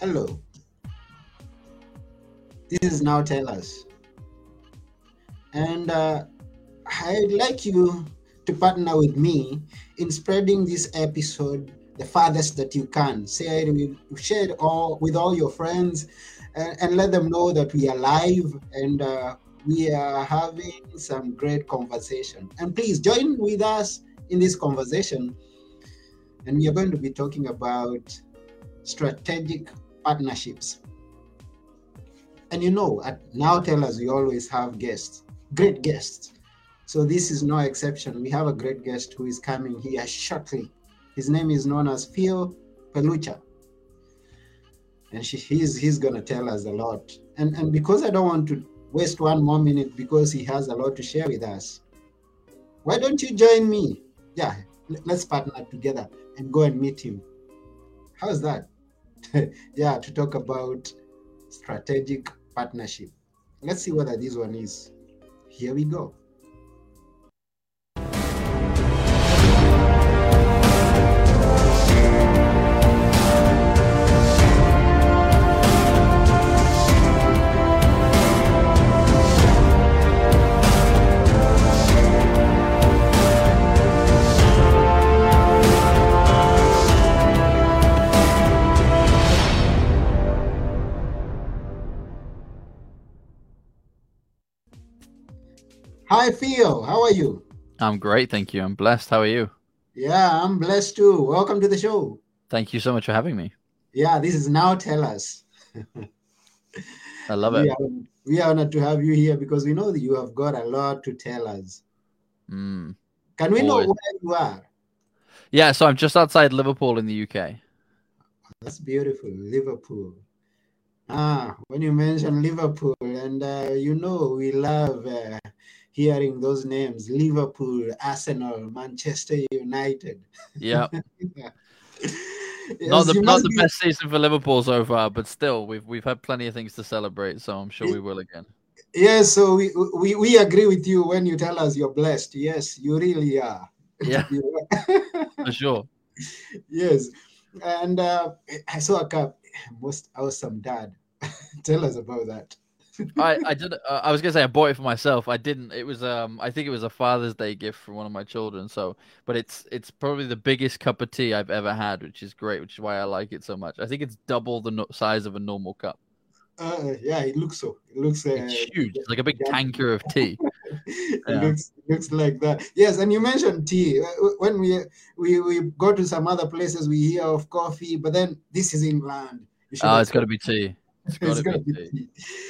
Hello. This is Now Tell Us. And uh, I'd like you to partner with me in spreading this episode the farthest that you can. Share it, share it all with all your friends and, and let them know that we are live and uh, we are having some great conversation. And please join with us in this conversation. And we are going to be talking about strategic partnerships. And you know, at Now Tell Us, we always have guests, great guests. So this is no exception. We have a great guest who is coming here shortly. His name is known as Phil Pelucha. And she, he's, he's going to tell us a lot. And, and because I don't want to waste one more minute because he has a lot to share with us, why don't you join me? Yeah, let's partner together and go and meet him. How's that? yeah, to talk about strategic partnership. Let's see whether this one is. Here we go. Hi, Phil. How are you? I'm great, thank you. I'm blessed. How are you? Yeah, I'm blessed too. Welcome to the show. Thank you so much for having me. Yeah, this is Now Tell Us. I love we it. Are, we are honored to have you here because we know that you have got a lot to tell us. Mm. Can we know where you are? Yeah, so I'm just outside Liverpool in the UK. That's beautiful. Liverpool. Ah, when you mention Liverpool, and uh, you know we love uh, hearing those names Liverpool, Arsenal, Manchester United. Yeah, Yes, not the not the be- best season for Liverpool so far, but still, we've we've had plenty of things to celebrate, so I'm sure we will again. Yes, so we, we, we agree with you when you tell us you're blessed. Yes, you really are. Yeah, for sure. yes. And uh, I saw a cup. Most awesome dad. tell us about that. I I did. Uh, I was gonna say I bought it for myself. I didn't. It was um. I think it was a Father's Day gift from one of my children. So, but it's it's probably the biggest cup of tea I've ever had, which is great. Which is why I like it so much. I think it's double the no- size of a normal cup. Uh, yeah, it looks so. It looks uh, It's huge. It's like a big yeah. tanker of tea. it Yeah. looks looks like that. Yes, and you mentioned tea. Uh, When we we we go to some other places, we hear of coffee, but then this is England. Oh, it's got to be tea. It's got It's to gotta be be tea. tea.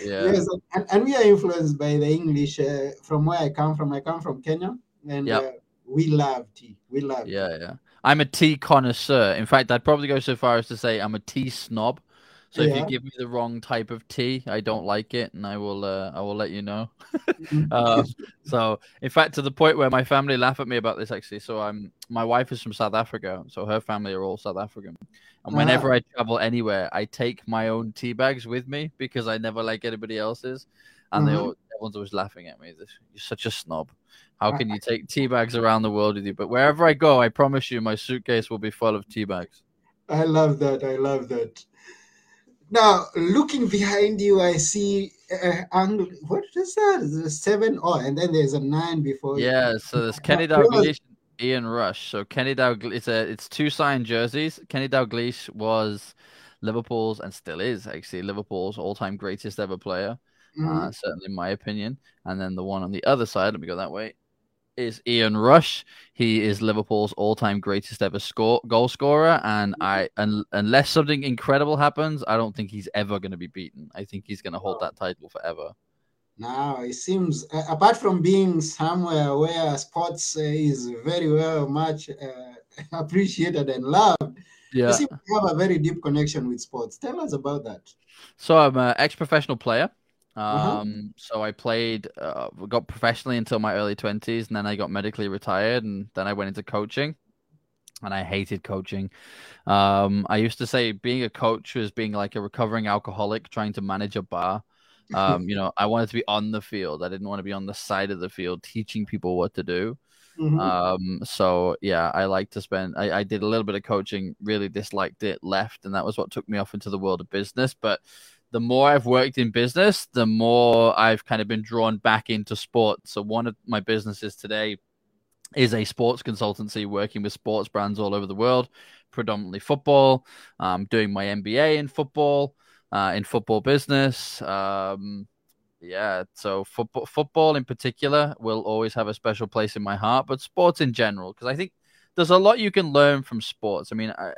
Yeah. Yes, and, and we are influenced by the English uh, from where I come from. I come from Kenya, and Yep. uh, we love tea. We love. tea. Yeah, yeah. I'm a tea connoisseur. In fact, I'd probably go so far as to say I'm a tea snob. So if you give me the wrong type of tea, I don't like it, and I will, uh, I will let you know. Mhm. Um, so, in fact, to the point where my family laugh at me about this actually. So, I'm my wife is from South Africa, so her family are all South African. And whenever Ah. I travel anywhere, I take my own tea bags with me because I never like anybody else's. And they Mhm. all, everyone's always laughing at me. You're such a snob. How can you take tea bags around the world with you? But wherever I go, I promise you, my suitcase will be full of tea bags. I love that. I love that. Now, looking behind you, I see uh, angle. What is that? Is a seven? Oh, and then there's a nine before. you. Yeah, so there's Kenny Dalglish, Ian Rush. So Kenny Dalglish, it's a it's two signed jerseys. Kenny Dalglish was Liverpool's and still is actually Liverpool's all-time greatest ever player, Mhm. uh, certainly in my opinion. And then the one on the other side, let me go that way, is Ian Rush. He is Liverpool's all-time greatest ever score goal scorer, and I un, unless something incredible happens, I don't think he's ever going to be beaten. I think he's going to hold that title forever. Now it seems, uh, apart from being somewhere where sports uh, is very well much uh, appreciated and loved, you seem to have a very deep connection with sports. Tell us about that. So I'm an ex-professional player. Uh-huh. Um, so I played, uh, got professionally until my early twenties, and then I got medically retired, and then I went into coaching, and I hated coaching. Um, I used to say being a coach was being like a recovering alcoholic trying to manage a bar. Um, you know, I wanted to be on the field. I didn't want to be on the side of the field teaching people what to do. Mm-hmm. Um, so yeah, I like to spend. I, I did a little bit of coaching, really disliked it, left, and that was what took me off into the world of business. But the more I've worked in business, the more I've kind of been drawn back into sports. So one of my businesses today is a sports consultancy working with sports brands all over the world, predominantly football. Um, doing my MBA in football, uh, in football business. Um, yeah, so football, football in particular will always have a special place in my heart, but sports in general, because I think there's a lot you can learn from sports. I mean, I,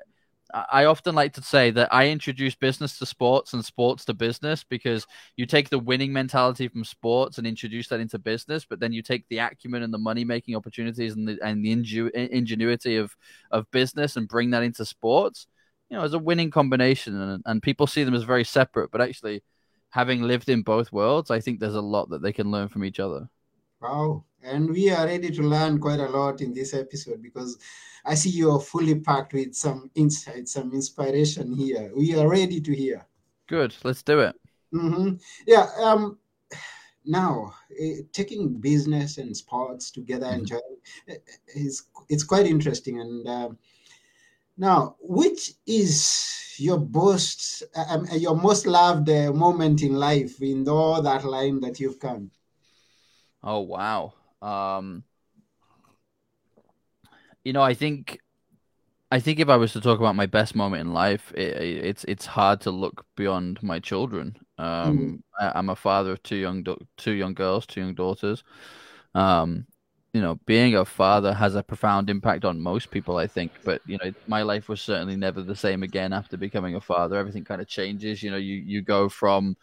I often like to say that I introduce business to sports and sports to business because you take the winning mentality from sports and introduce that into business, but then you take the acumen and the money making opportunities and the and the ingenuity of of business and bring that into sports. You know, as a winning combination, and, and people see them as very separate, but actually, having lived in both worlds, I think there's a lot that they can learn from each other. Wow, and we are ready to learn quite a lot in this episode because I see you are fully packed with some insight, some inspiration here. We are ready to hear. Good. Let's do it. Mm-hmm. Yeah. Um, now, uh, taking business and sports together mm-hmm. and join eh, is it's quite interesting. And uh, now, which is your most um, your most loved uh, moment in life in all that line that you've come? Oh wow. Um, you know, I think, I think if I was to talk about my best moment in life, it, it's it's hard to look beyond my children. Um, mm. I, am a father of two young two young girls, two young daughters. Um, you know, being a father has a profound impact on most people, I think. But you know, my life was certainly never the same again after becoming a father. Everything kind of changes. You know, you you go from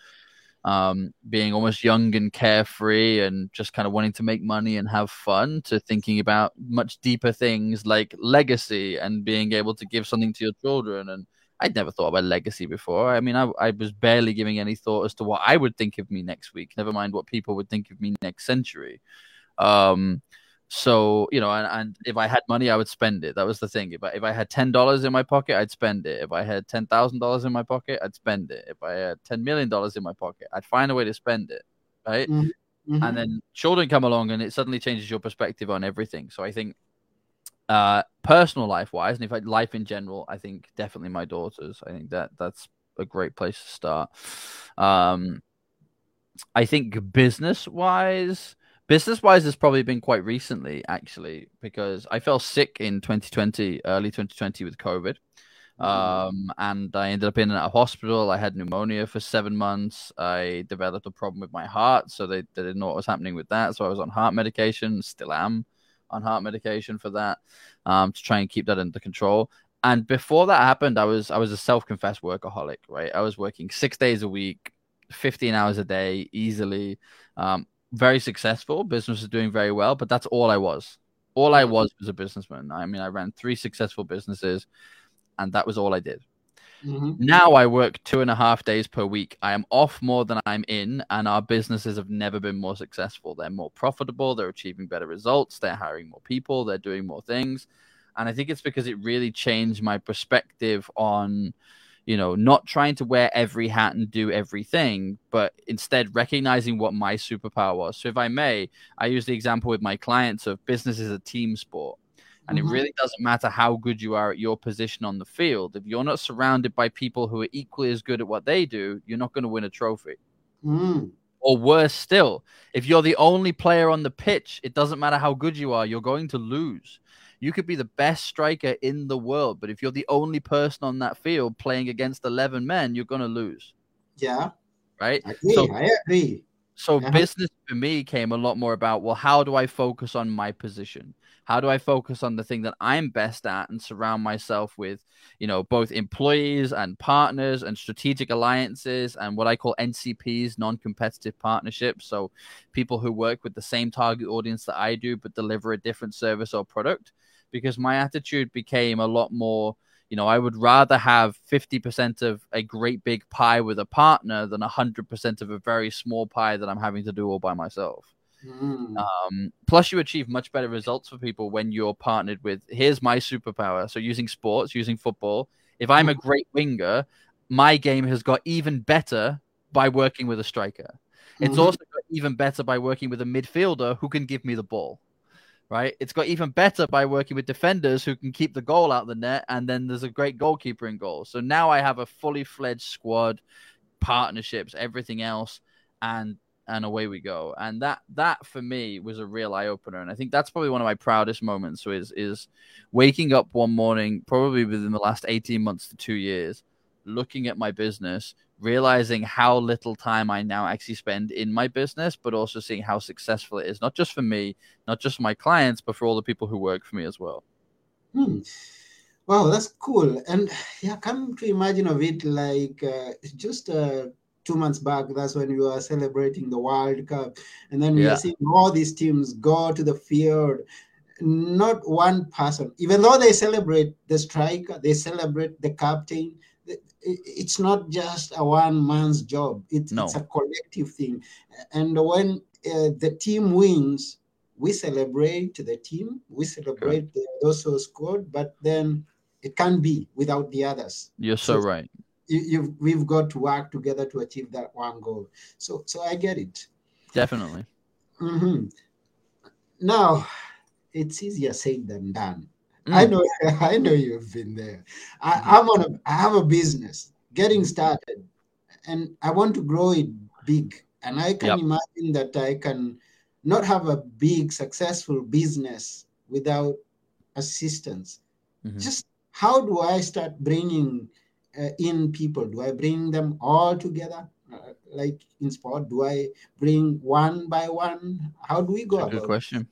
um, being almost young and carefree and just kind of wanting to make money and have fun to thinking about much deeper things like legacy and being able to give something to your children. And I'd never thought about legacy before. I mean, I, I was barely giving any thought as to what I would think of me next week, never mind what people would think of me next century. Um, so you know, and, and if I had money, I would spend it. That was the thing. If I if I had ten dollars in my pocket, I'd spend it. If I had ten thousand dollars in my pocket, I'd spend it. If I had ten million dollars in my pocket, I'd find a way to spend it. Right. Mm-hmm. mm-hmm. And then children come along, and it suddenly changes your perspective on everything. So I think, uh, personal life wise, and if I life in general, I think definitely my daughters. I think that that's a great place to start. Um, I think business wise Business wise, has probably been quite recently, actually, because I fell sick in 2020, early 2020 with COVID. Mm-hmm. Um, and I ended up in a hospital. I had pneumonia for seven months. I developed a problem with my heart, so they, they didn't know what was happening with that. So I was on heart medication, still am on heart medication for that, um, to try and keep that under control. And before that happened, I was I was a self-confessed workaholic, right? I was working six days a week, 15 hours a day, easily. Um, very successful. Business was doing very well, but that's all I was. All I was was a businessman. I mean, I ran three successful businesses, and that was all I did. Mm-hmm. Now I work two and a half days per week. I am off more than I'm in, and our businesses have never been more successful. They're more profitable, they're achieving better results, they're hiring more people, they're doing more things. And I think it's because it really changed my perspective on you know, not trying to wear every hat and do everything, but instead recognizing what my superpower was. So, if I may, I use the example with my clients of business is a team sport. And mm-hmm. it really doesn't matter how good you are at your position on the field. If you're not surrounded by people who are equally as good at what they do, you're not going to win a trophy. Mm. Or worse still, if you're the only player on the pitch, it doesn't matter how good you are, you're going to lose. You could be the best striker in the world, but if you're the only person on that field playing against 11 men, you're going to lose. Yeah. Right? I agree. So, I agree. So uh-huh. business for me came a lot more about, well, how do I focus on my position? How do I focus on the thing that I'm best at and surround myself with, you know, both employees and partners and strategic alliances and what I call NCPs, non-competitive partnerships. So people who work with the same target audience that I do, but deliver a different service or product because my attitude became a lot more you know, I would rather have 50% of a great big pie with a partner than 100% of a very small pie that I'm having to do all by myself. Mm. Um, plus, you achieve much better results for people when you're partnered with. Here's my superpower. So, using sports, using football, if I'm a mm. great winger, my game has got even better by working with a striker. It's mm-hmm. also got even better by working with a midfielder who can give me the ball right? It's got even better by working with defenders who can keep the goal out of the net, and then there's a great goalkeeper in goal. So now I have a fully fledged squad, partnerships, everything else, and and away we go. And that that for me was a real eye opener, and I think that's probably one of my proudest moments. Is is waking up one morning, probably within the last eighteen months to two years, looking at my business, realizing how little time I now actually spend in my business, but also seeing how successful it is, not just for me, not just my clients, but for all the people who work for me as well. Hmm. Wow, that's cool. And yeah, come to imagine of it like uh, just uh, two months back, that's when we were celebrating the World Cup. And then we yeah. are seeing all these teams go to the field. Not one person, even though they celebrate the striker, they celebrate the captain, it's not just a one man's job. It's, no. it's a collective thing. And when uh, the team wins we celebrate the team we celebrate the, those who scored but then it can't be without the others. You're so, so right. you, we've got to work together to achieve that one goal. So so i get it. Definitely. Mm-hmm. now it's easier said than done Mm. I know, I know you've been there. I, I'm on a, I have a business getting started, and I want to grow it big. And I can yep. imagine that I can not have a big successful business without assistance. Mm-hmm. Just how do I start bringing uh, in people? Do I bring them all together? Uh, like in sport, do I bring one by one? How do we go That's about? Good question.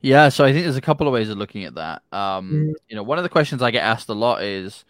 Yeah, so I think there's a couple of ways of looking at that. Um, mm. You know, one of the questions I get asked a lot is,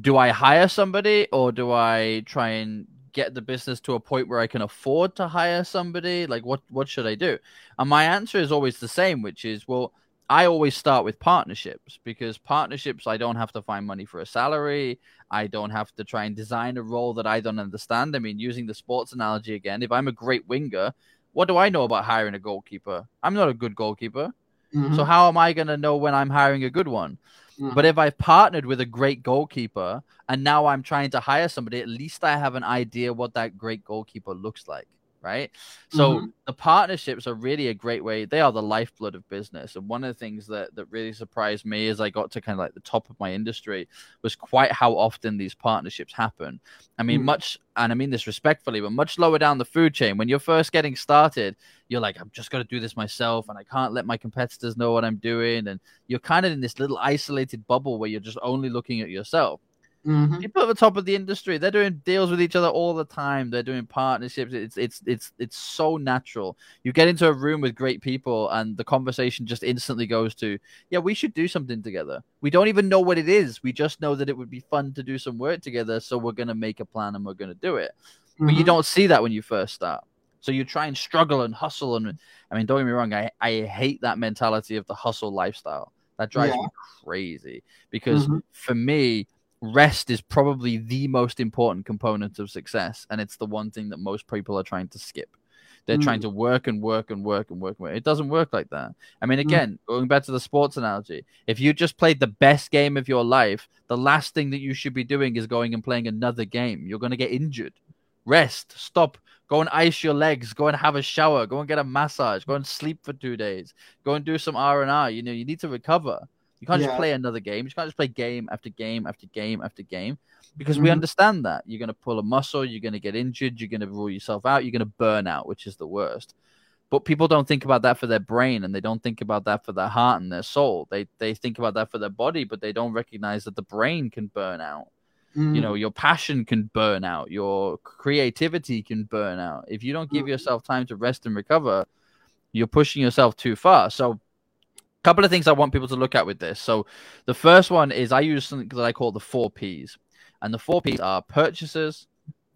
do I hire somebody or do I try and get the business to a point where I can afford to hire somebody? Like, what what should I do? And my answer is always the same, which is, well, I always start with partnerships because partnerships, I don't have to find money for a salary. I don't have to try and design a role that I don't understand. I mean, using the sports analogy again, if I'm a great winger, what do I know about hiring a goalkeeper? I'm not a good goalkeeper. Mm-hmm. So how am I going to know when I'm hiring a good one? Mm-hmm. But if I've partnered with a great goalkeeper and now I'm trying to hire somebody, at least I have an idea what that great goalkeeper looks like right? So mm-hmm. the partnerships are really a great way. They are the lifeblood of business. And one of the things that that really surprised me as I got to kind of like the top of my industry was quite how often these partnerships happen. I mean, mm. much and I mean this respectfully, but much lower down the food chain, when you're first getting started, you're like, I'm just gonna do this myself and I can't let my competitors know what I'm doing. And you're kind of in this little isolated bubble where you're just only looking at yourself. Mm-hmm. People at the top of the industry, they're doing deals with each other all the time. They're doing partnerships. It's it's it's it's so natural. You get into a room with great people, and the conversation just instantly goes to, "Yeah, we should do something together." We don't even know what it is. We just know that it would be fun to do some work together. So we're gonna make a plan and we're gonna do it. Mm-hmm. But you mm-hmm. don't see that when you first start. So you try and struggle and hustle. And I mean, don't get me wrong, I, I hate that mentality of the hustle lifestyle. That drives yeah. me crazy because mm-hmm. for me, rest is probably the most important component of success and it's the one thing that most people are trying to skip they're mm. trying to work and work and work and work and work. It doesn't work like that. I mean, mm. again, mm. going back to the sports analogy, if you just played the best game of your life, the last thing that you should be doing is going and playing another game. You're going to get injured. Rest, stop, go and ice your legs, go and have a shower, go and get a massage, go and sleep for two days, go and do some R and R. You know, you need to recover. You can't yeah. just play another game. You can't just play game after game after game after game because mm-hmm. we understand that you're going to pull a muscle, you're going to get injured, you're going to rule yourself out, you're going to burn out, which is the worst. But people don't think about that for their brain and they don't think about that for their heart and their soul. They they think about that for their body, but they don't recognize that the brain can burn out. Mm. You know, your passion can burn out, your creativity can burn out. If you don't give mm. yourself time to rest and recover, you're pushing yourself too far. So couple of things I want people to look at with this. So the first one is I use something that I call the four P's. And the four P's are purchasers,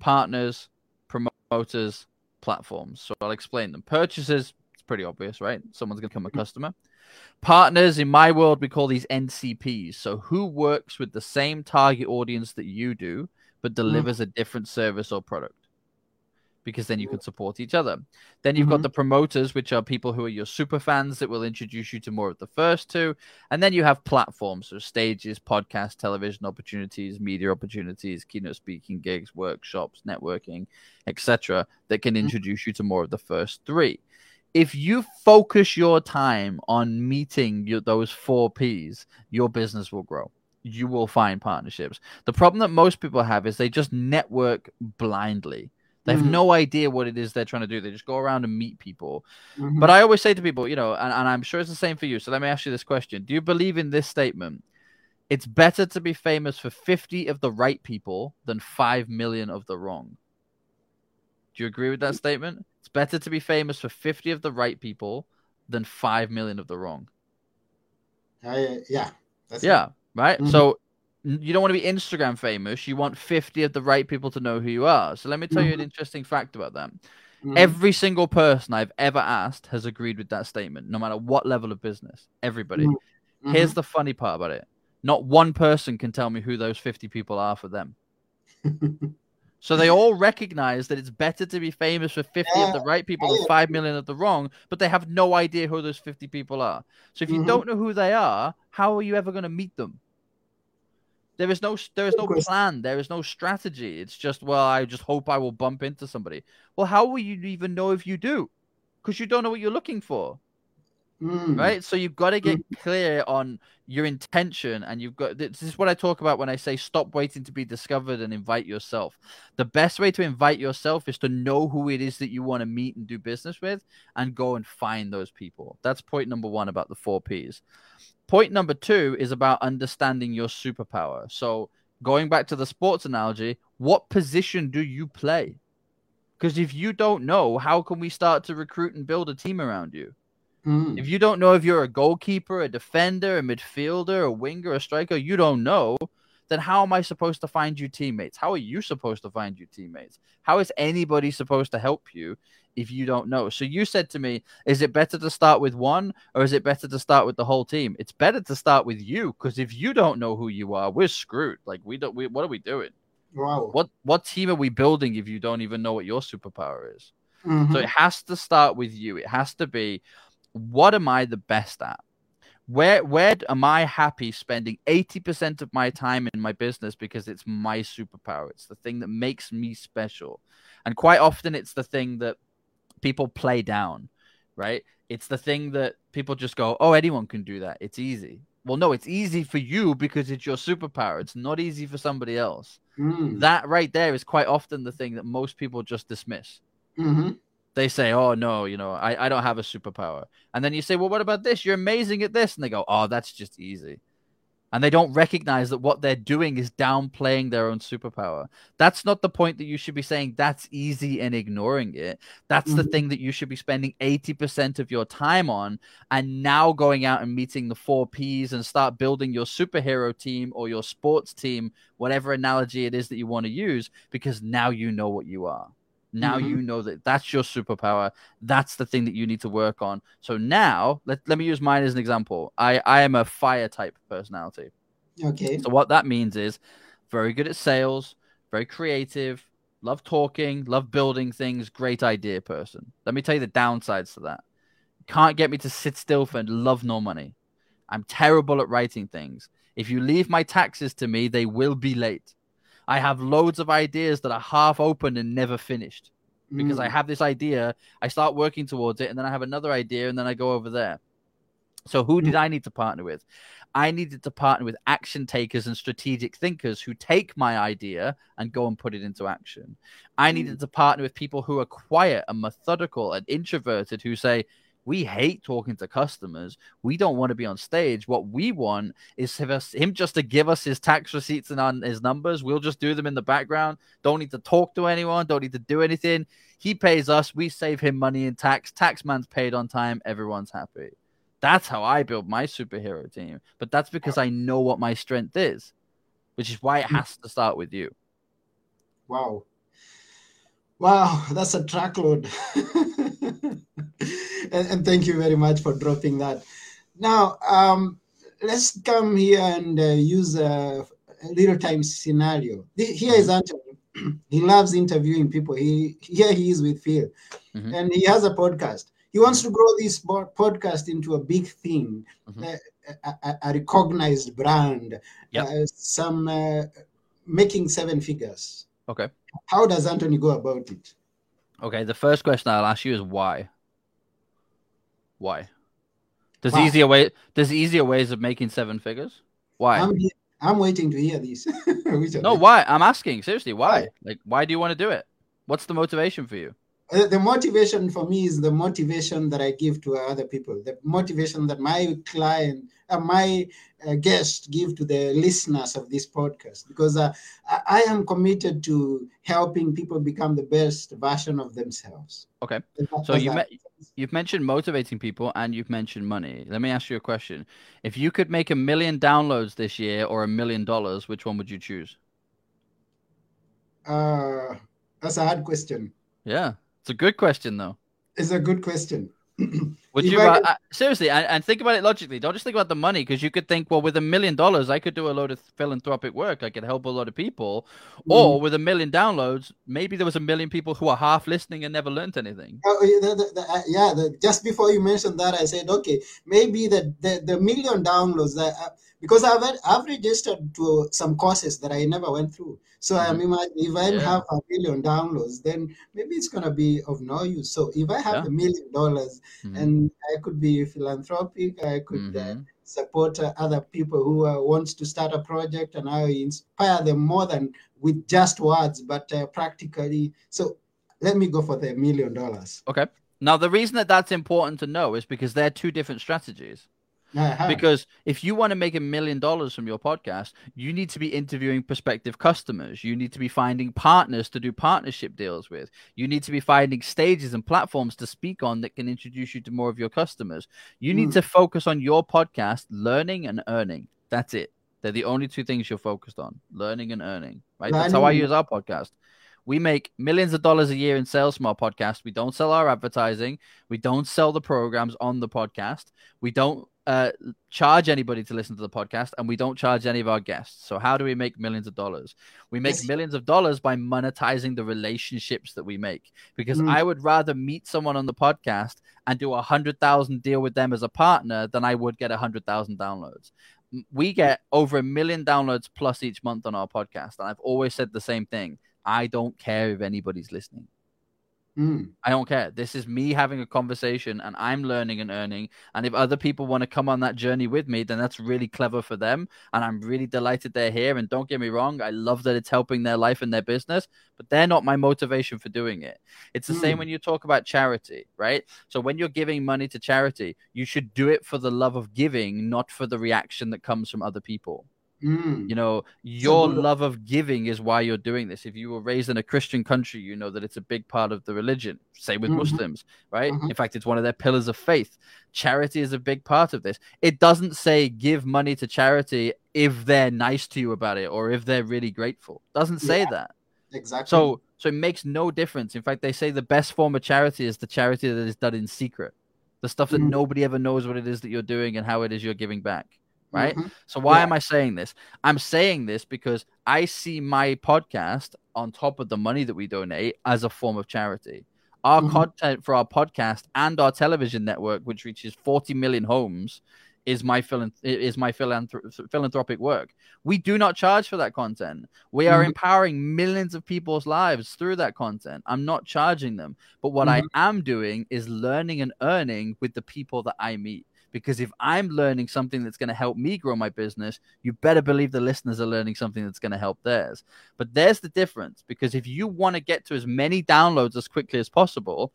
partners, promoters, platforms. So I'll explain them. Purchases, it's pretty obvious, right? Someone's going to become a customer. Partners, in my world, we call these NCPs. So who works with the same target audience that you do, but delivers mm. a different service or product? Because then you can support each other. Then you've mm-hmm. got the promoters, which are people who are your super fans that will introduce you to more of the first two. And then you have platforms, so stages, podcasts, television opportunities, media opportunities, keynote speaking gigs, workshops, networking, etc., that can mm-hmm. introduce you to more of the first three. if you focus your time on meeting your, those four P's, your business will grow. You will find partnerships. The problem that most people have is they just network blindly. They have Mhm. no idea what it is they're trying to do. They just go around and meet people. Mhm. But I always say to people, you know, and, and I'm sure it's the same for you. So let me ask you this question Do you believe in this statement? It's better to be famous for 50 of the right people than 5 million of the wrong. Do you agree with that statement? It's better to be famous for 50 of the right people than 5 million of the wrong. I, yeah. That's Yeah, right? Mhm. So you don't want to be Instagram famous. You want 50 of the right people to know who you are. So let me tell you an Mhm. interesting fact about that. Mhm. Every single person I've ever asked has agreed with that statement, no matter what level of business. Everybody. Mhm. Here's the funny part about it not one person can tell me who those 50 people are for them. So they all recognize that it's better to be famous for 50 of the right people than 5 million of the wrong, but they have no idea who those 50 people are. So if you Mhm. don't know who they are, how are you ever going to meet them? There is no there is no plan, there is no strategy. It's just well, I just hope I will bump into somebody. Well, how will you even know if you do? Because you don't know what you're looking for Mm. right? So you've got to get clear on your intention, and you've got this is what I talk about when I say stop waiting to be discovered and invite yourself. The best way to invite yourself is to know who it is that you want to meet and do business with, and go and find those people. That's point number one about the four P's. Point number two is about understanding your superpower. So going back to the sports analogy, what position do you play? Because if you don't know, how can we start to recruit and build a team around you? Mm. If you don't know if you're a goalkeeper, a defender, a midfielder, a winger, a striker, you don't know, then how am I supposed to find you teammates? How are you supposed to find you teammates? How is anybody supposed to help you if you don't know? So you said to me, is it better to start with one or is it better to start with the whole team? It's better to start with you because if you don't know who you are, we're screwed. Like we don't we, what are we doing? Wow. What what team are we building if you don't even know what your superpower is? Mhm. So it has to start with you. It has to be what am I the best at? Where where am I happy spending 80% of my time in my business because it's my superpower. It's the thing that makes me special. And quite often it's the thing that people play down, right? It's the thing that people just go, "Oh, anyone can do that. It's easy." Well, no, it's easy for you because it's your superpower. It's not easy for somebody else. Mm. That right there is quite often the thing that most people just dismiss Mhm. They say, "Oh no, you know, I, I don't have a superpower," and then you say, "Well, what about this? You're amazing at this," and they go, "Oh, that's just easy," and they don't recognize that what they're doing is downplaying their own superpower. That's not the point that you should be saying. That's easy and ignoring it. That's the Mhm. thing that you should be spending eighty percent of your time on, and now going out and meeting the four P's and start building your superhero team or your sports team, whatever analogy it is that you want to use, because now you know what you are. Now Mhm. you know that that's your superpower. That's the thing that you need to work on. So now, let, let me use mine as an example. I, I am a fire type personality. Okay. So what that means is very good at sales, very creative, love talking, love building things, great idea person. Let me tell you the downsides to that. Can't get me to sit still for love nor money. I'm terrible at writing things. If you leave my taxes to me, they will be late. I have loads of ideas that are half open and never finished because I Mm. have this idea, I start working towards it, and then I have another idea, and then I go over there. So who did I need to partner with? I needed to partner with action takers and strategic thinkers who take my idea and go and put it into action. I needed to partner with people who are quiet and methodical and introverted who say, we hate talking to customers. We don't want to be on stage. What we want is for us, him just to give us his tax receipts and on his numbers. We'll just do them in the background. Don't need to talk to anyone. Don't need to do anything. He pays us. We save him money in tax. Taxman's paid on time. Everyone's happy. That's how I build my superhero team. But that's because I know what my strength is, which is why it hmm. has to start with you. Wow. Wow, that's a truckload. and, and thank you very much for dropping that. Now, um, let's come here and uh, use a, a little time scenario. Here is Anthony. he loves interviewing people. He here he is with Phil, Mhm. and he has a podcast. He wants to grow this podcast into a big thing, Mhm. uh, a, a, a recognized brand, Yep. uh, some uh, making seven figures. Okay. How does Anthony go about it? Okay. The first question I'll ask you is why? Why? There's Why? easier way. There's easier ways of making seven figures. Why? I'm, I'm waiting to hear this. No, why? I'm asking seriously. Why? Why? Like, why do you want to do it? What's the motivation for you? Uh, the motivation for me is the motivation that I give to other people. The motivation that my client, uh, my uh, guest, give to the listeners of this podcast. Because uh, I, am committed to helping people become the best version of themselves. Okay. So you that met- make sense? You've mentioned motivating people and you've mentioned money. Let me ask you a question. If you could make a million downloads this year or a million dollars, which one would you choose? Uh, that's a hard question. Yeah, it's a good question though. It's a good question. Would If you I could- uh, seriously and, and think about it logically? Don't just think about the money because you could think, well, with a million dollars, I could do a load of philanthropic work. I could help a lot of people. Mm. Or with a million downloads, maybe there was a million people who are half listening and never learned anything. Yeah, the, the, the, uh, yeah the, just before you mentioned that, I said, okay, maybe the, the, the million downloads that uh, because I've I've registered to some courses that I never went through. So I'm imagining if I Yeah. have a million downloads, then maybe it's gonna be of no use. So if I have Yeah. a million dollars Mhm. and I could be philanthropic, I could uh, Mhm. support uh, other people who uh, wants to start a project, and I inspire them more than with just words, but uh, practically. So let me go for the million dollars. Okay. Now, the reason that that's important to know is because they're two different strategies. Uh-huh. Because if you want to make a million dollars from your podcast, you need to be interviewing prospective customers. You need to be finding partners to do partnership deals with. You need to be finding stages and platforms to speak on that can introduce you to more of your customers. You need Mm. to focus on your podcast, learning and earning. That's it. They're the only two things you're focused on learning and earning, right? That's how I use our podcast. We make millions of dollars a year in sales from our podcast. We don't sell our advertising. We don't sell the programs on the podcast. We don't uh, charge anybody to listen to the podcast, and we don't charge any of our guests. So, how do we make millions of dollars? We make Yes. millions of dollars by monetizing the relationships that we make. Because Mm. I would rather meet someone on the podcast and do a hundred thousand deal with them as a partner than I would get a hundred thousand downloads. We get over a million downloads plus each month on our podcast, and I've always said the same thing. I don't care if anybody's listening. Mm. I don't care. This is me having a conversation and I'm learning and earning. And if other people want to come on that journey with me, then that's really clever for them. And I'm really delighted they're here. And don't get me wrong, I love that it's helping their life and their business, but they're not my motivation for doing it. It's the same Mm. when you talk about charity, right? So when you're giving money to charity, you should do it for the love of giving, not for the reaction that comes from other people. Mm. You know, your good- love of giving is why you're doing this. If you were raised in a Christian country, you know that it's a big part of the religion. Same with Mhm. Muslims, right? Mhm. In fact, it's one of their pillars of faith. Charity is a big part of this. It doesn't say give money to charity if they're nice to you about it or if they're really grateful. doesn't say Yeah. that. Exactly. So so it makes no difference. In fact, they say the best form of charity is the charity that is done in secret. The stuff that Mm. nobody ever knows what it is that you're doing and how it is you're giving back. Right? Mhm. So why Yeah. am I saying this? I'm saying this because I see my podcast on top of the money that we donate as a form of charity. Our Mhm. content for our podcast and our television network, which reaches 40 million homes, is my philan- is my philanthr- philanthropic work. We do not charge for that content. We are Mhm. empowering millions of people's lives through that content. I'm not charging them, but what. I am doing is learning and earning with the people that I meet because if I'm learning something that's going to help me grow my business, you better believe the listeners are learning something that's going to help theirs. But there's the difference because if you want to get to as many downloads as quickly as possible,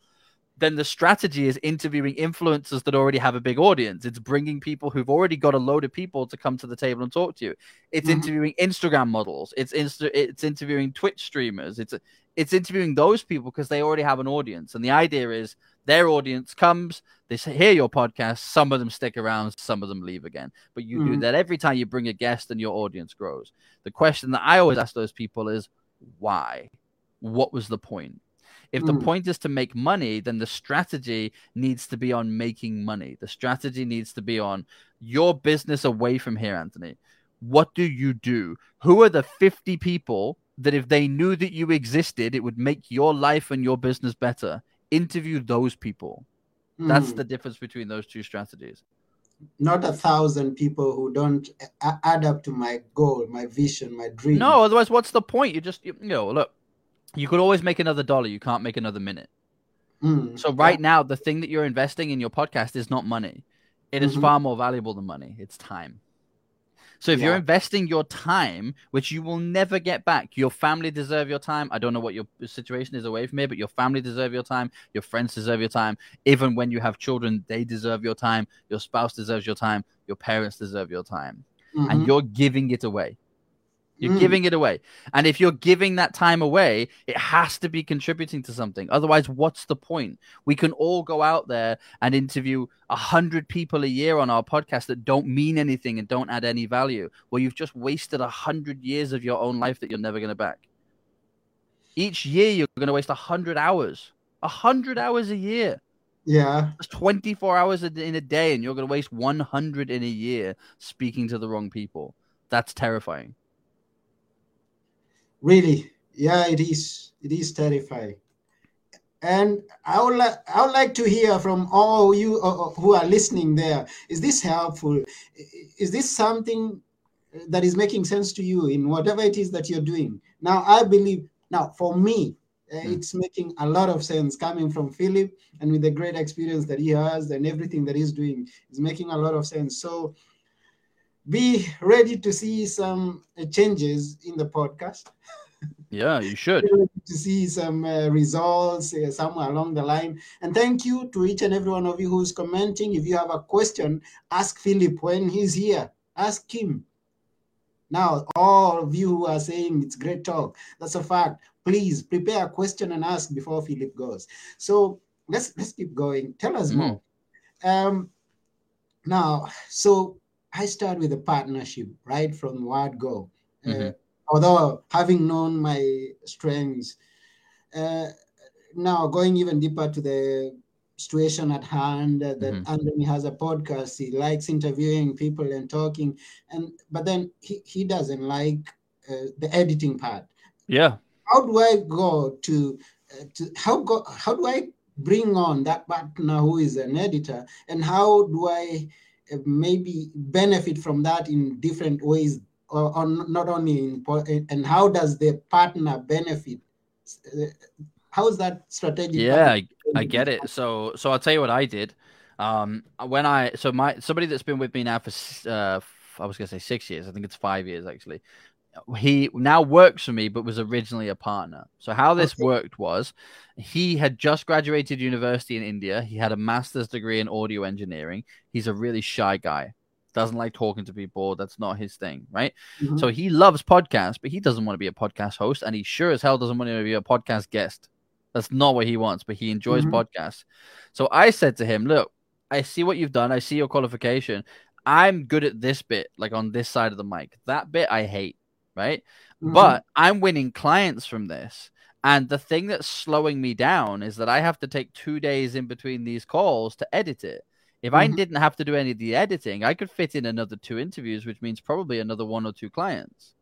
then the strategy is interviewing influencers that already have a big audience. It's bringing people who've already got a load of people to come to the table and talk to you. It's Mhm. interviewing Instagram models. It's insta- it's interviewing Twitch streamers. It's it's interviewing those people because they already have an audience. And the idea is their audience comes, they hear your podcast, some of them stick around, some of them leave again. But you do Mhm. that every time you bring a guest and your audience grows. The question that I always ask those people is why? What was the point? If the Mm. point is to make money, then the strategy needs to be on making money. The strategy needs to be on your business away from here, Anthony. What do you do? Who are the 50 people that if they knew that you existed, it would make your life and your business better? Interview those people. That's Mm. the difference between those two strategies. not a thousand people who don't a- add up to my goal, my vision, my dream. No, otherwise, what's the point? You just, you, you know, look, you could always make another dollar. You can't make another minute. Mm, So right now, the thing that you're investing in your podcast is not money. It is Mhm. far more valuable than money. It's time. So if you're investing your time, which you will never get back, your family deserve your time. I don't know what your situation is away from here, but your family deserve your time. Your friends deserve your time. Even when you have children, they deserve your time. Your spouse deserves your time. Your parents deserve your time, mhm. and you're giving it away. You're Mm. giving it away. And if you're giving that time away, it has to be contributing to something. Otherwise, what's the point? We can all go out there and interview a hundred people a year on our podcast that don't mean anything and don't add any value. Well, you've just wasted a hundred years of your own life that you're never going to back. Each year, you're going to waste a hundred hours. A hundred hours a year. yeah. That's 24 hours in a day, and you're going to waste 100 in a year speaking to the wrong people. That's terrifying. Really, yeah, it is. It is terrifying. And I would like I would like to hear from all you uh, uh, who are listening. There is this helpful? Is this something that is making sense to you in whatever it is that you're doing? Now, I believe. Now, for me, uh, Mm. it's making a lot of sense coming from Philip and with the great experience that he has and everything that he's doing is making a lot of sense. So, be ready to see some uh, changes in the podcast Yeah, you should. to see some uh, results uh, somewhere along the line. And thank you to each and every one of you who's commenting. If you have a question, ask Philip when he's here. Ask him. Now, all of you who are saying it's great talk, that's a fact. Please prepare a question and ask before Philip goes. So let's let's keep going. Tell us Mhm. more. Um, now, so I start with a partnership right from word go. Uh, Mhm. although having known my strengths, uh, now going even deeper to the situation at hand uh, that Mhm. Anthony has a podcast. He likes interviewing people and talking, and but then he, he doesn't like uh, the editing part. Yeah. How do I go to uh, to how go how do I bring on that partner who is an editor, and how do I maybe benefit from that in different ways, or, or not only in and how does the partner benefit? How is that strategic? Yeah, I, I get it. So so I'll tell you what I did. Um, when I so my somebody that's been with me now for uh, I was gonna say six years. I think it's five years actually. He now works for me, but was originally a partner. So how this Okay. worked was, he had just graduated university in India. He had a master's degree in audio engineering. He's a really shy guy. Doesn't like talking to people. That's not his thing, right? Mhm. So he loves podcasts, but he doesn't want to be a podcast host, and he sure as hell doesn't want to be a podcast guest. That's not what he wants, but he enjoys Mhm. podcasts. So I said to him, Look, I see what you've done. I see your qualification. I'm good at this bit, like on this side of the mic. That bit I hate, right? Mhm. But I'm winning clients from this. And the thing that's slowing me down is that I have to take two days in between these calls to edit it. If I Mhm. didn't have to do any of the editing, I could fit in another two interviews, which means probably another one or two clients.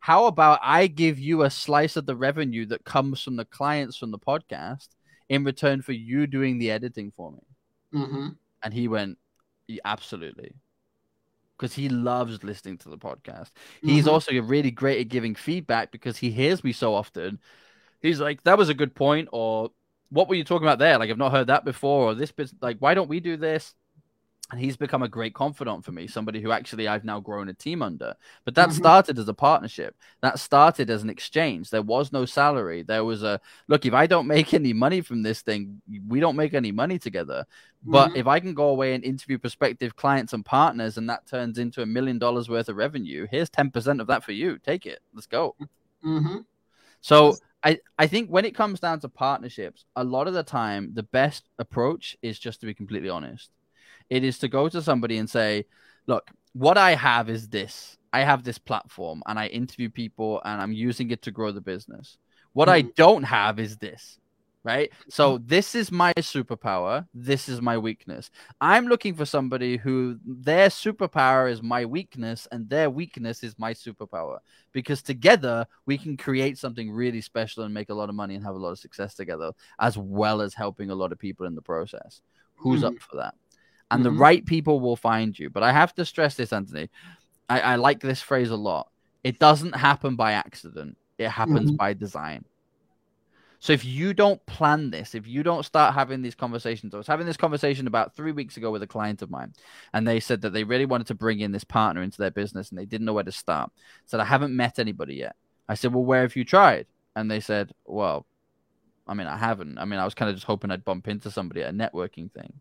How about I give you a slice of the revenue that comes from the clients from the podcast in return for you doing the editing for me? Mhm. And he went, absolutely. Because he loves listening to the podcast. He's Mhm. also really great at giving feedback because he hears me so often. He's like, that was a good point, or what were you talking about there? Like, I've not heard that before, or this bit, like, why don't we do this? And he's become a great confidant for me, somebody who actually I've now grown a team under. But that Mhm. started as a partnership. That started as an exchange. There was no salary. There was a look, if I don't make any money from this thing, we don't make any money together. But Mhm. if I can go away and interview prospective clients and partners and that turns into a million dollars worth of revenue, here's 10% of that for you. Take it. Let's go. Mhm. So I, I think when it comes down to partnerships, a lot of the time, the best approach is just to be completely honest. It is to go to somebody and say, look, what I have is this. I have this platform and I interview people and I'm using it to grow the business. What I Mhm. don't have is this, right? So this is my superpower. This is my weakness. I'm looking for somebody who their superpower is my weakness and their weakness is my superpower because together we can create something really special and make a lot of money and have a lot of success together, as well as helping a lot of people in the process. Who's up for that? And Mhm. the right people will find you. But I have to stress this, Anthony. I, I like this phrase a lot. It doesn't happen by accident, it happens Mhm. by design. So if you don't plan this, if you don't start having these conversations, I was having this conversation about three weeks ago with a client of mine, and they said that they really wanted to bring in this partner into their business and they didn't know where to start. Said, I haven't met anybody yet. I said, Well, where have you tried? And they said, Well, I mean, I haven't. I mean, I was kind of just hoping I'd bump into somebody at a networking thing.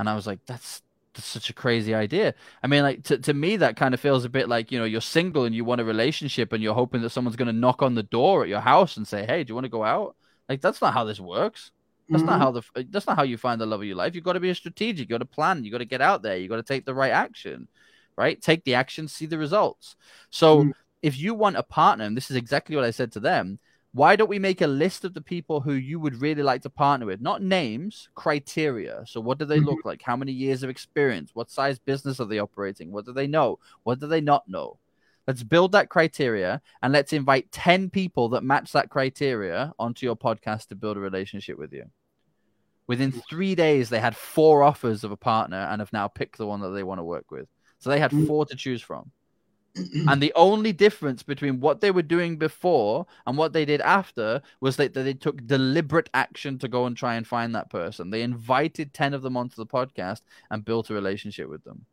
And I was like, that's that's such a crazy idea. I mean, like to, to me, that kind of feels a bit like you know you're single and you want a relationship and you're hoping that someone's going to knock on the door at your house and say, "Hey, do you want to go out?" Like that's not how this works. That's mm-hmm. not how the that's not how you find the love of your life. You've got to be a strategic. You got to plan. You got to get out there. You got to take the right action, right? Take the action, see the results. So mm-hmm. if you want a partner, and this is exactly what I said to them, why don't we make a list of the people who you would really like to partner with? Not names, criteria. So, what do they mm-hmm. look like? How many years of experience? What size business are they operating? What do they know? What do they not know? Let's build that criteria and let's invite 10 people that match that criteria onto your podcast to build a relationship with you. Within mm-hmm. three days, they had four offers of a partner and have now picked the one that they want to work with. So, they had mm-hmm. four to choose from and the only difference between what they were doing before and what they did after was that they took deliberate action to go and try and find that person. They invited 10 of them onto the podcast and built a relationship with them.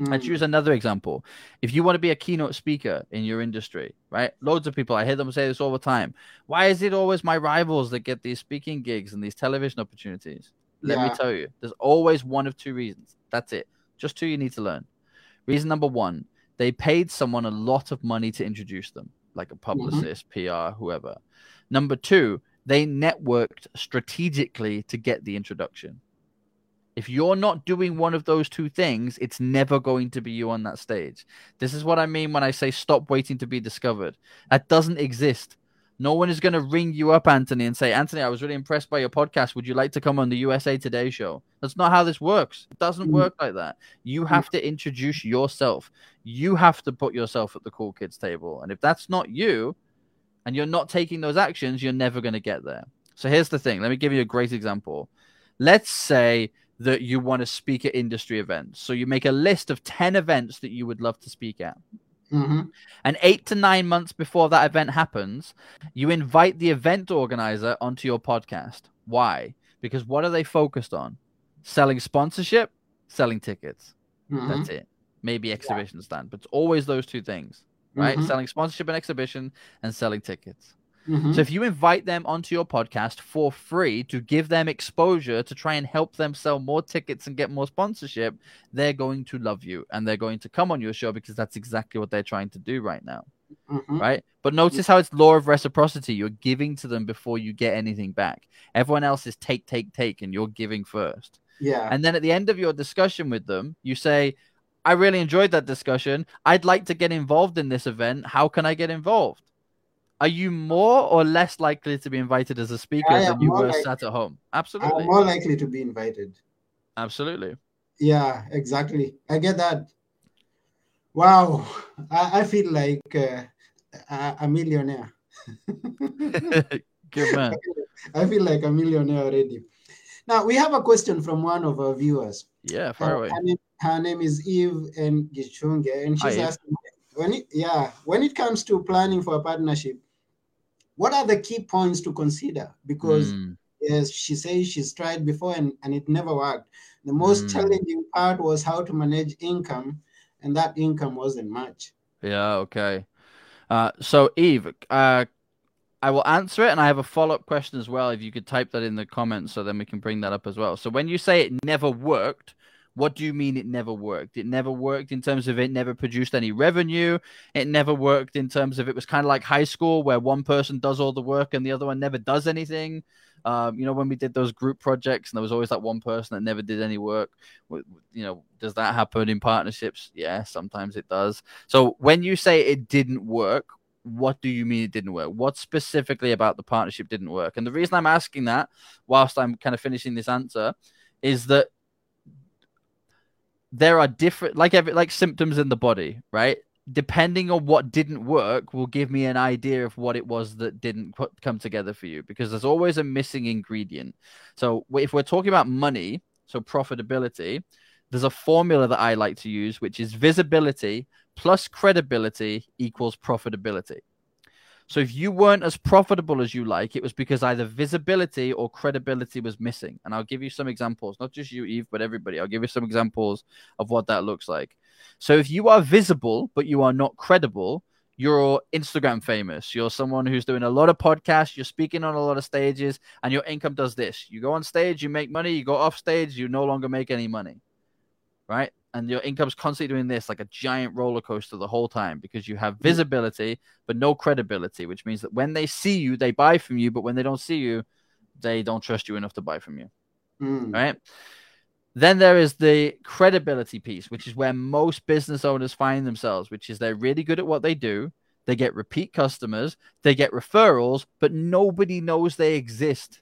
Mm. And choose another example. If you want to be a keynote speaker in your industry, right? Loads of people, I hear them say this all the time. Why is it always my rivals that get these speaking gigs and these television opportunities? Let yeah. me tell you, there's always one of two reasons. That's it. Just two you need to learn. Reason number one they paid someone a lot of money to introduce them, like a mm-hmm. publicist, mm-hmm. PR, whoever. Number two, they networked strategically to get the introduction. If you're not doing one of those two things, it's never going to be you on that stage. This is what I mean when I say stop waiting to be discovered. That doesn't exist. No one is going to ring you up, Anthony, and say, Anthony, I was really impressed by your podcast. Would you like to come on the USA Today show? That's not how this works. It doesn't work like that. You mm. have to introduce yourself. You have to put yourself at the cool kids table. And if that's not you, and you're not taking those actions, you're never going to get there. So here's the thing. Let me give you a great example. Let's say that you want to speak at industry events. So you make a list of 10 events that you would love to speak at. Mm-hmm. And eight to nine months before that event happens, you invite the event organizer onto your podcast. Why? Because what are they focused on? Selling sponsorship, selling tickets. Mm-hmm. That's it. Maybe exhibition yeah. stand, but it's always those two things, right? Mm-hmm. Selling sponsorship and exhibition and selling tickets. Mm-hmm. So if you invite them onto your podcast for free to give them exposure to try and help them sell more tickets and get more sponsorship, they're going to love you and they're going to come on your show because that's exactly what they're trying to do right now. Mm-hmm. Right? But notice how it's law of reciprocity. You're giving to them before you get anything back. Everyone else is take, take, take, and you're giving first. Yeah. And then at the end of your discussion with them, you say, I really enjoyed that discussion. I'd like to get involved in this event. How can I get involved? Are you more or less likely to be invited as a speaker than you were sat at home? Absolutely. I'm more likely to be invited. Absolutely. Yeah, exactly. I get that. Wow, I, I feel like uh, a, a, millionaire. Good man. I feel like a millionaire already. Now we have a question from one of our viewers. Yeah, far away. Her name, her name is Eve and Gichunge, and she's Hi, asking, when it, yeah, when it comes to planning for a partnership, what are the key points to consider? Because mm. yes, she says she's tried before and, and it never worked. The most mm. challenging part was how to manage income, and that income wasn't much. Yeah, okay. Uh, so Eve, uh, I will answer it, and I have a follow up question as well. If you could type that in the comments, so then we can bring that up as well. So when you say it never worked, what do you mean it never worked? It never worked in terms of it never produced any revenue. It never worked in terms of it was kind of like high school where one person does all the work and the other one never does anything. Um, you know, when we did those group projects and there was always that one person that never did any work. You know, does that happen in partnerships? Yeah, sometimes it does. So when you say it didn't work, what do you mean it didn't work? What specifically about the partnership didn't work? And the reason I'm asking that, whilst I'm kind of finishing this answer, is that there are different like every like symptoms in the body, right? Depending on what didn't work, will give me an idea of what it was that didn't come together for you because there's always a missing ingredient. So if we're talking about money, so profitability, there's a formula that I like to use, which is visibility plus credibility equals profitability. So if you weren't as profitable as you like, it was because either visibility or credibility was missing. And I'll give you some examples, not just you, Eve, but everybody. I'll give you some examples of what that looks like. So if you are visible, but you are not credible, you're Instagram famous. You're someone who's doing a lot of podcasts, you're speaking on a lot of stages, and your income does this. You go on stage, you make money, you go off stage, you no longer make any money. Right? And your income's constantly doing this like a giant roller coaster the whole time because you have mm. visibility but no credibility, which means that when they see you, they buy from you, but when they don't see you, they don't trust you enough to buy from you. Mm. Right? Then there is the credibility piece, which is where most business owners find themselves, which is they're really good at what they do. They get repeat customers, they get referrals, but nobody knows they exist.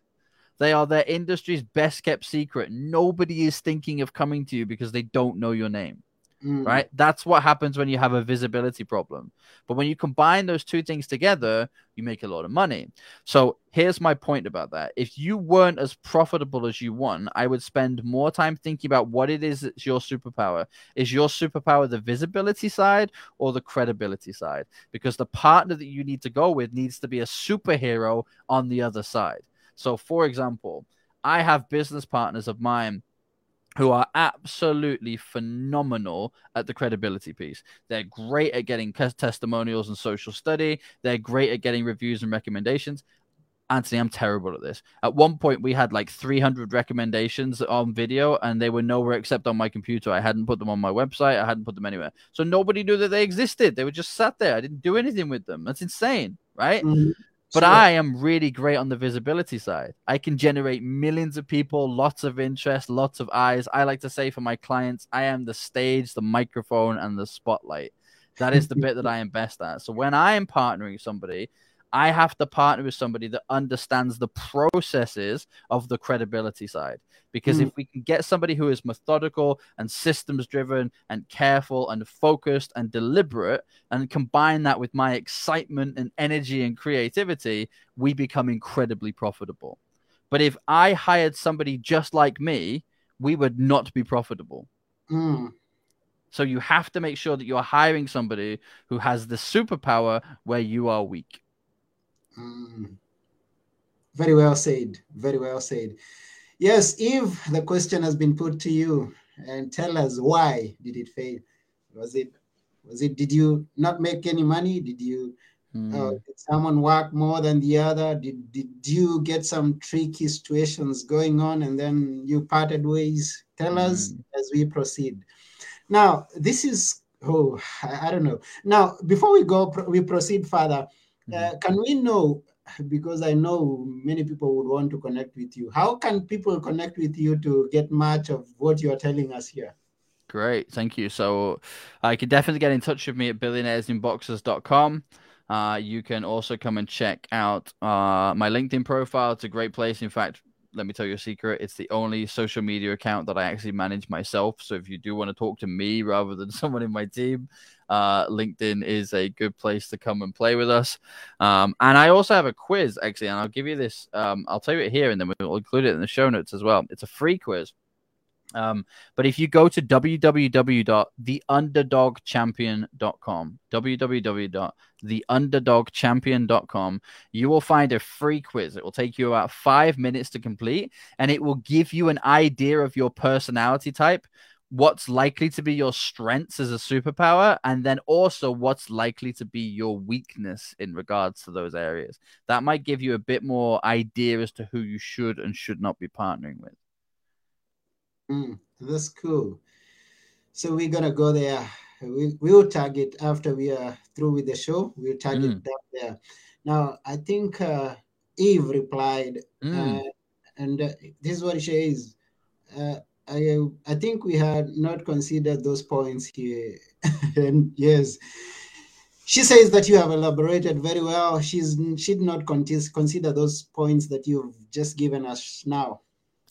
They are their industry's best kept secret. Nobody is thinking of coming to you because they don't know your name. Mm. Right? That's what happens when you have a visibility problem. But when you combine those two things together, you make a lot of money. So here's my point about that. If you weren't as profitable as you want, I would spend more time thinking about what it is that's your superpower. Is your superpower the visibility side or the credibility side? Because the partner that you need to go with needs to be a superhero on the other side. So, for example, I have business partners of mine who are absolutely phenomenal at the credibility piece. They're great at getting testimonials and social study. They're great at getting reviews and recommendations. Anthony, I'm terrible at this. At one point, we had like 300 recommendations on video, and they were nowhere except on my computer. I hadn't put them on my website. I hadn't put them anywhere. So nobody knew that they existed. They were just sat there. I didn't do anything with them. That's insane, right? Mm-hmm. But sure. I am really great on the visibility side. I can generate millions of people, lots of interest, lots of eyes. I like to say for my clients, I am the stage, the microphone, and the spotlight. That is the bit that I am best at. So when I am partnering somebody, I have to partner with somebody that understands the processes of the credibility side. Because mm. if we can get somebody who is methodical and systems driven and careful and focused and deliberate and combine that with my excitement and energy and creativity, we become incredibly profitable. But if I hired somebody just like me, we would not be profitable. Mm. So you have to make sure that you're hiring somebody who has the superpower where you are weak. Mm. Very well said. Very well said. Yes, if the question has been put to you, and tell us why did it fail? Was it was it did you not make any money? Did you mm. uh, did someone work more than the other? Did did you get some tricky situations going on and then you parted ways? Tell mm. us as we proceed. Now, this is oh I, I, don't know. Now, before we go, we proceed further. Uh, mm. can we know because I know many people would want to connect with you. How can people connect with you to get much of what you're telling us here? Great, thank you. So I uh, can definitely get in touch with me at billionairesinboxers.com. Uh, you can also come and check out uh, my LinkedIn profile. It's a great place. In fact, let me tell you a secret. It's the only social media account that I actually manage myself. So if you do want to talk to me rather than someone in my team, uh, LinkedIn is a good place to come and play with us. Um, and I also have a quiz, actually, and I'll give you this. Um, I'll tell you it here, and then we'll include it in the show notes as well. It's a free quiz. Um, but if you go to www.theunderdogchampion.com, www.theunderdogchampion.com, you will find a free quiz. It will take you about five minutes to complete, and it will give you an idea of your personality type, what's likely to be your strengths as a superpower and then also what's likely to be your weakness in regards to those areas. That might give you a bit more idea as to who you should and should not be partnering with. Mm, that's cool. So we're gonna go there. We, we'll target after we are through with the show we'll target mm. that there. Now i think uh, eve replied mm. uh, and uh, this is what she is uh, I I think we had not considered those points here. and yes, she says that you have elaborated very well. She's she did not consider those points that you've just given us now.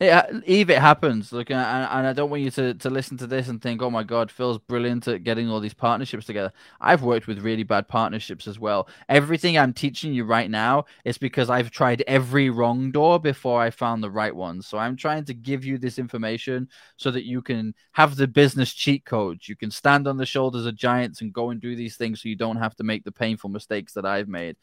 Yeah, Eve, it happens. Look, and, and I don't want you to, to listen to this and think, "Oh my God, Phil's brilliant at getting all these partnerships together." I've worked with really bad partnerships as well. Everything I'm teaching you right now is because I've tried every wrong door before I found the right one. So I'm trying to give you this information so that you can have the business cheat codes. You can stand on the shoulders of giants and go and do these things, so you don't have to make the painful mistakes that I've made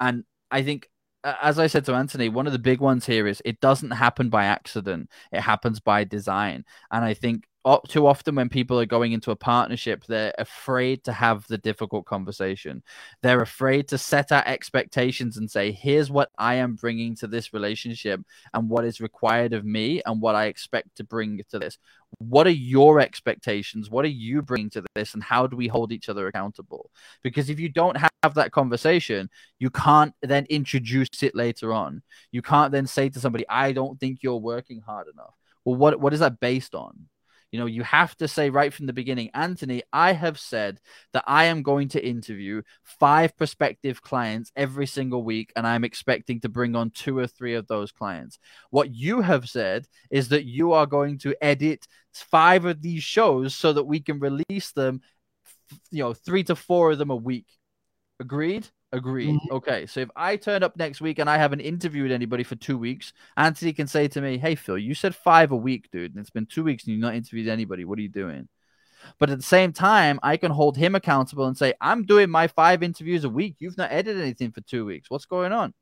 And I think as I said to Anthony, one of the big ones here is it doesn't happen by accident. It happens by design. And I think too often when people are going into a partnership, they're afraid to have the difficult conversation. They're afraid to set out expectations and say, here's what I am bringing to this relationship and what is required of me and what I expect to bring to this. What are your expectations? What are you bringing to this? And how do we hold each other accountable? Because if you don't have that conversation, you can't then introduce it later on. You can't then say to somebody, I don't think you're working hard enough. Well, what, what is that based on? You know, you have to say right from the beginning, Anthony, I have said that I am going to interview five prospective clients every single week, and I'm expecting to bring on two or three of those clients. What you have said is that you are going to edit five of these shows so that we can release them, you know, three to four of them a week. Agreed? Agreed. Mm-hmm. Okay. So if I turn up next week and I haven't interviewed anybody for two weeks, Anthony can say to me, Hey, Phil, you said five a week, dude. And it's been two weeks and you've not interviewed anybody. What are you doing? But at the same time, I can hold him accountable and say, I'm doing my five interviews a week. You've not edited anything for two weeks. What's going on?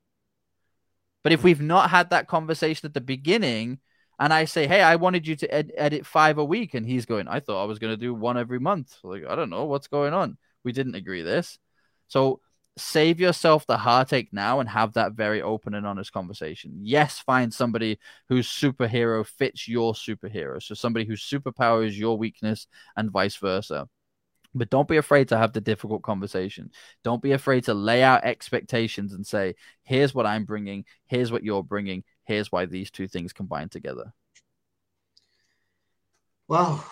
But if we've not had that conversation at the beginning, and I say, Hey, I wanted you to ed- edit five a week, and he's going, I thought I was going to do one every month. Like, I don't know what's going on. We didn't agree this. So save yourself the heartache now and have that very open and honest conversation. Yes, find somebody whose superhero fits your superhero. So somebody whose superpower is your weakness and vice versa. But don't be afraid to have the difficult conversation. Don't be afraid to lay out expectations and say, here's what I'm bringing, here's what you're bringing, here's why these two things combine together. Wow.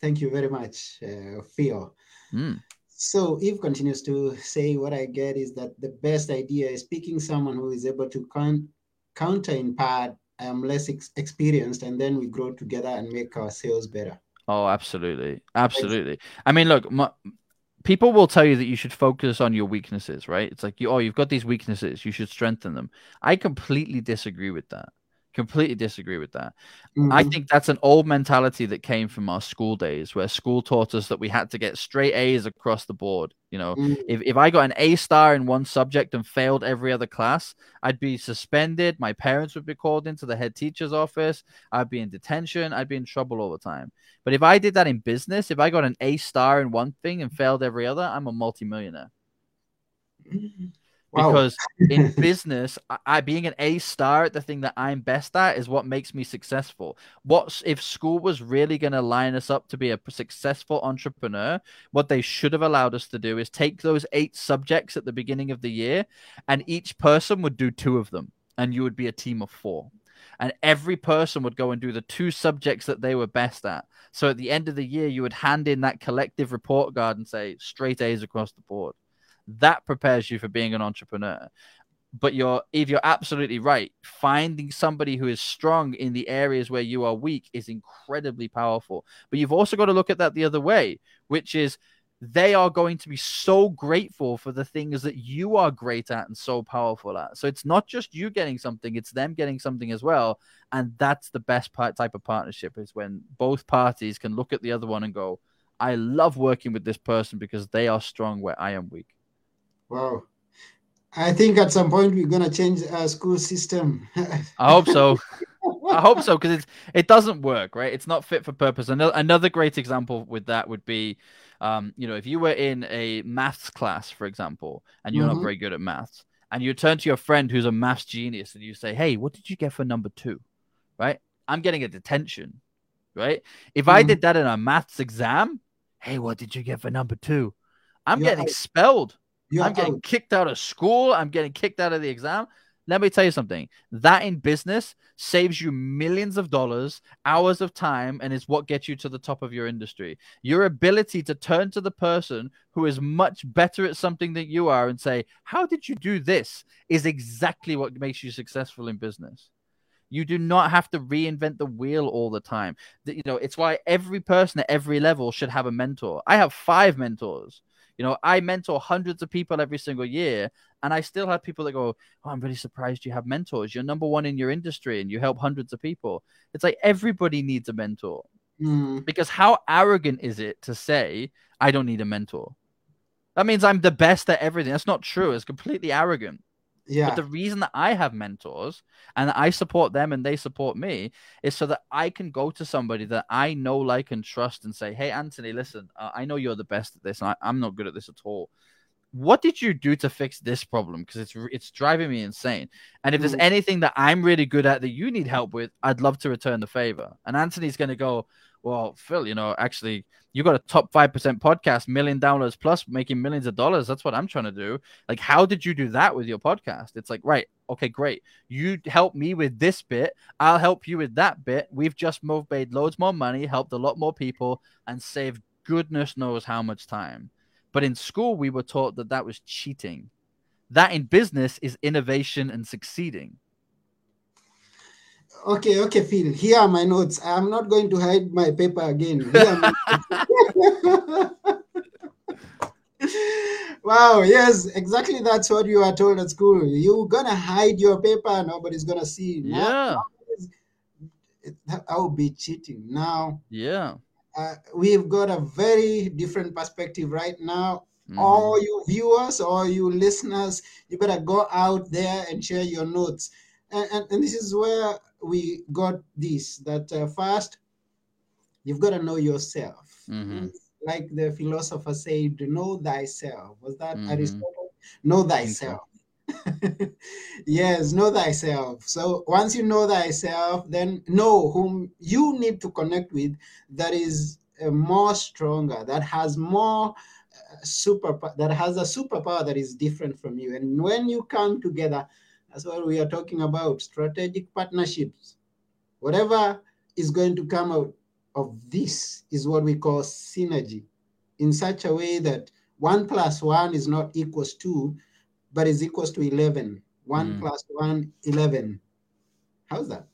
Thank you very much, uh, Theo. Mm. So Eve continues to say, what I get is that the best idea is picking someone who is able to counter in part. I am less ex- experienced, and then we grow together and make our sales better. Oh, absolutely, absolutely. I mean, look, my, people will tell you that you should focus on your weaknesses, right? It's like you, oh, you've got these weaknesses, you should strengthen them. I completely disagree with that. Completely disagree with that. Mm-hmm. I think that's an old mentality that came from our school days where school taught us that we had to get straight A's across the board. You know, mm-hmm. if, if I got an A star in one subject and failed every other class, I'd be suspended. My parents would be called into the head teacher's office. I'd be in detention. I'd be in trouble all the time. But if I did that in business, if I got an A star in one thing and failed every other, I'm a multimillionaire. Mm-hmm because in business I, being an a star at the thing that i'm best at is what makes me successful. What if school was really going to line us up to be a successful entrepreneur what they should have allowed us to do is take those eight subjects at the beginning of the year and each person would do two of them and you would be a team of four. And every person would go and do the two subjects that they were best at. So at the end of the year you would hand in that collective report card and say straight a's across the board that prepares you for being an entrepreneur. But you're if you're absolutely right finding somebody who is strong in the areas where you are weak is incredibly powerful. But you've also got to look at that the other way which is they are going to be so grateful for the things that you are great at and so powerful at. So it's not just you getting something it's them getting something as well. And that's the best part type of partnership is when both parties can look at the other one and go i love working with this person because they are strong where i am weak Wow. I think at some point we're gonna change our school system. I hope so. I hope so because it's it doesn't work, right? It's not fit for purpose. Another another great example with that would be, um, you know, if you were in a maths class, for example, and you're mm-hmm. not very good at maths, and you turn to your friend who's a maths genius and you say, "Hey, what did you get for number two? Right? I'm getting a detention, right? If mm-hmm. I did that in a maths exam, hey, what did you get for number two? I'm getting expelled. You're I'm getting out. kicked out of school. I'm getting kicked out of the exam. Let me tell you something. That in business saves you millions of dollars, hours of time, and is what gets you to the top of your industry. Your ability to turn to the person who is much better at something than you are and say, How did you do this? is exactly what makes you successful in business. You do not have to reinvent the wheel all the time. You know, it's why every person at every level should have a mentor. I have five mentors. You know, I mentor hundreds of people every single year, and I still have people that go, "Oh, I'm really surprised you have mentors. You're number one in your industry, and you help hundreds of people." It's like everybody needs a mentor, mm. because how arrogant is it to say, "I don't need a mentor"? That means I'm the best at everything. That's not true. It's completely arrogant. Yeah. But the reason that I have mentors and I support them and they support me is so that I can go to somebody that I know, like, and trust and say, Hey, Anthony, listen, uh, I know you're the best at this. And I, I'm not good at this at all. What did you do to fix this problem? Because it's it's driving me insane. And if there's Mm. anything that I'm really good at that you need help with, I'd love to return the favor. And Anthony's going to go, well, Phil, you know, actually, you got a top 5% podcast, million downloads plus, making millions of dollars. That's what I'm trying to do. Like, how did you do that with your podcast? It's like, right, okay, great. You help me with this bit. I'll help you with that bit. We've just moved, made loads more money, helped a lot more people, and saved goodness knows how much time. But in school, we were taught that that was cheating. That in business is innovation and succeeding. Okay, okay, Phil. Here are my notes. I'm not going to hide my paper again. Here are my- wow, yes, exactly that's what you are told at school. You're gonna hide your paper, nobody's gonna see. Yeah, would be cheating. Now, yeah. uh, we've got a very different perspective right now. Mhm. All you viewers, all you listeners, you better go out there and share your notes. And, and, and this is where we got this that uh, first, you've got to know yourself. Mhm. Like the philosopher said, know thyself. Was that Mhm. Aristotle? Know so. thyself. yes, know thyself. So once you know thyself, then know whom you need to connect with that is uh, more stronger, that has more uh, super, that has a superpower that is different from you. And when you come together, that's what we are talking about strategic partnerships. Whatever is going to come out of this is what we call synergy in such a way that one plus one is not equals two, but is equals to 11. One Mm. plus one, 11. How's that?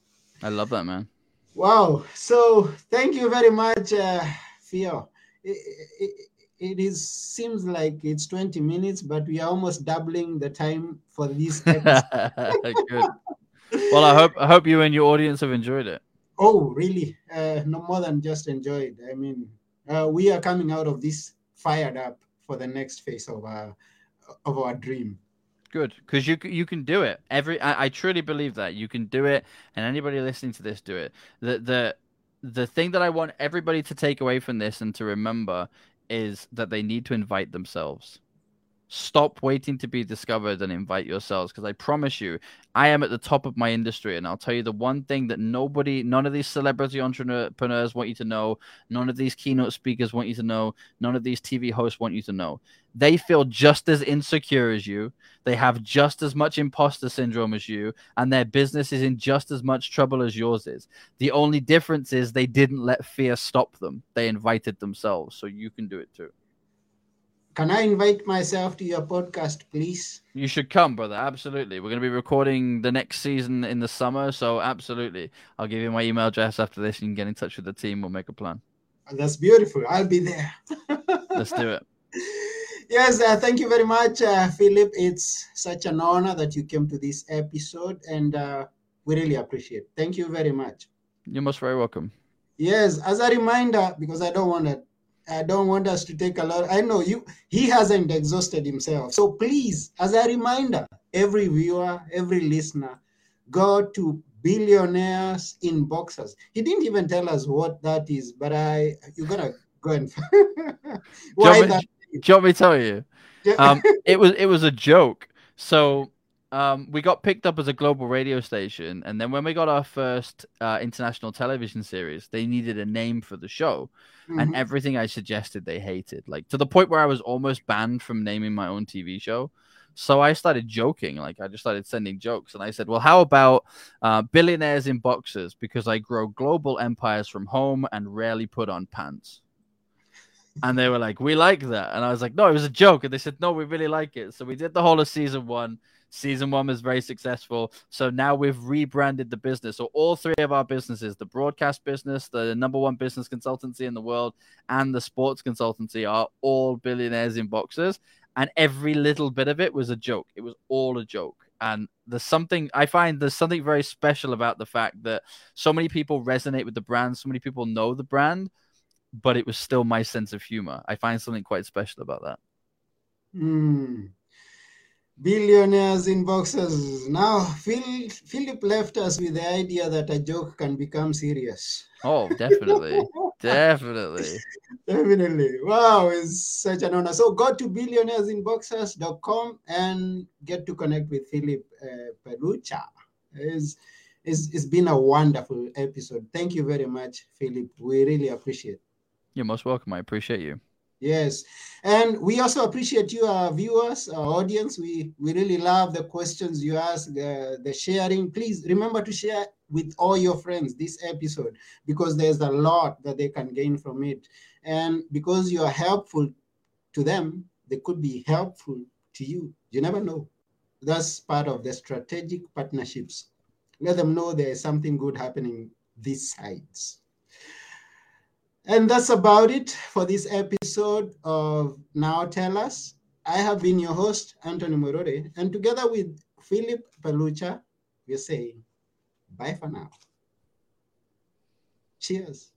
I love that, man. Wow. So thank you very much, uh, Theo. It, it, it is seems like it's 20 minutes, but we are almost doubling the time for this. Good. Well, I hope I hope you and your audience have enjoyed it. oh, really? Uh, no more than just enjoyed. I mean, uh, we are coming out of this fired up for the next phase of our of our dream. Good, because you you can do it. Every I, I truly believe that you can do it, and anybody listening to this do it. The the the thing that I want everybody to take away from this and to remember is that they need to invite themselves. Stop waiting to be discovered and invite yourselves because I promise you, I am at the top of my industry. And I'll tell you the one thing that nobody, none of these celebrity entrepreneurs want you to know, none of these keynote speakers want you to know, none of these TV hosts want you to know. They feel just as insecure as you, they have just as much imposter syndrome as you, and their business is in just as much trouble as yours is. The only difference is they didn't let fear stop them, they invited themselves. So you can do it too. Can I invite myself to your podcast, please? You should come, brother. Absolutely. We're going to be recording the next season in the summer. So, absolutely. I'll give you my email address after this. You can get in touch with the team. We'll make a plan. That's beautiful. I'll be there. Let's do it. yes, uh, thank you very much, uh, Philip. It's such an honor that you came to this episode, and uh, we really appreciate. it. Thank you very much. You're most very welcome. Yes, as a reminder, because I don't want to, I don't want us to take a lot. I know you. He hasn't exhausted himself, so please, as a reminder, every viewer, every listener, go to billionaires in boxers. He didn't even tell us what that is, but I, you're gonna go and why me- that. Do you want me to tell you? Um, it was it was a joke. So um, we got picked up as a global radio station, and then when we got our first uh, international television series, they needed a name for the show, and Mhm. everything I suggested they hated, like to the point where I was almost banned from naming my own TV show. So I started joking, like I just started sending jokes, and I said, "Well, how about uh, billionaires in boxers? Because I grow global empires from home and rarely put on pants." And they were like, "We like that," and I was like, "No, it was a joke." And they said, "No, we really like it." So we did the whole of season one. Season one was very successful. So now we've rebranded the business. So all three of our businesses, the broadcast business, the number one business consultancy in the world, and the sports consultancy are all billionaires in boxers. And every little bit of it was a joke. It was all a joke. And there's something I find there's something very special about the fact that so many people resonate with the brand, so many people know the brand, but it was still my sense of humor. I find something quite special about that. Hmm. Billionaires in boxers. Now, Phil, Philip left us with the idea that a joke can become serious. Oh, definitely. definitely. Definitely. Wow, it's such an honor. So go to billionairesinboxers.com and get to connect with Philip uh, Pelucha. It's, it's, it's been a wonderful episode. Thank you very much, Philip. We really appreciate You're most welcome. I appreciate you. Yes, and we also appreciate you, our viewers, our audience. We we really love the questions you ask, the the sharing. Please remember to share with all your friends this episode because there's a lot that they can gain from it, and because you are helpful to them, they could be helpful to you. You never know. That's part of the strategic partnerships. Let them know there is something good happening these sides. And that's about it for this episode of Now Tell Us. I have been your host, Anthony Morore, and together with Philip Pelucha, we're saying bye for now. Cheers.